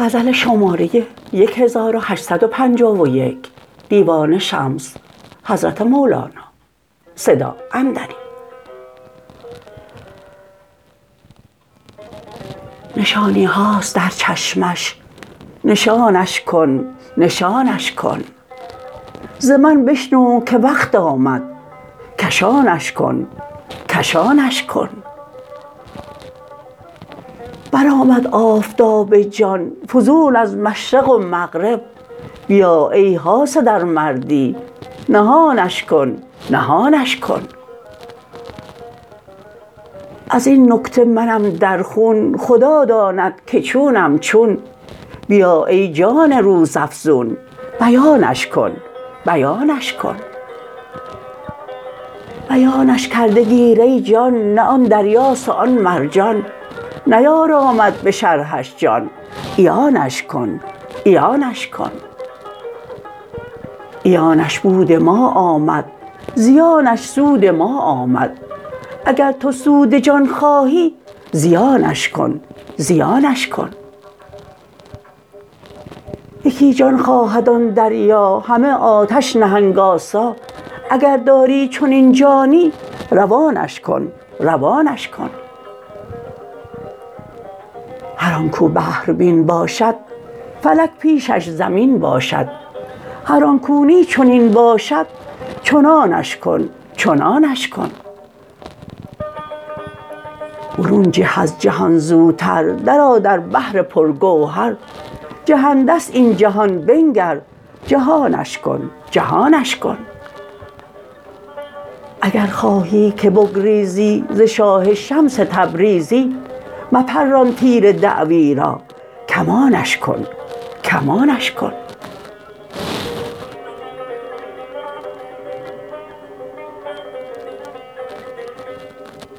غزل شماره 1851 دیوان شمس حضرت مولانا. صدا اندری نشانی هاست در چشمش نشانش کن نشانش کن. ز من بشنو که وقت آمد کشانش کن کشانش کن. برآمد آفتاب جان فزون از مشرق و مغرب. بیا ای حاسد ار مردی نهانش کن نهانش کن. از این نکته منم در خون خدا داند که چونم چون. بیا ای جان روزافزون بیانش کن بیانش کن. بیانش کرده گیر ای جان نه آن دریاست و آن مرجان. نیارامد به شرحش جان. عیانش کن عیانش کن. عیانش بود ما آمد زیانش سود ما آمد. اگر تو سود جان خواهی زیانش کن زیانش کن. یکی جان خواهد آن دریا همه آتش نهنگ آسا. اگر داری چنین جانی روانش کن روانش کن. هر آن کو بحربین باشد فلک پیشش زمین باشد. هر آن کو نی چنین باشد چنانش کن چنانش کن. برون جه از جهان زوتر درآ در بحر پرگوهر. جهنده ست این جهان بنگر جهانش کن جهانش کن. اگر خواهی که بگریزی ز شاه شمس تبریزی مپران تیر دعوی را. کمانش کن کمانش کن.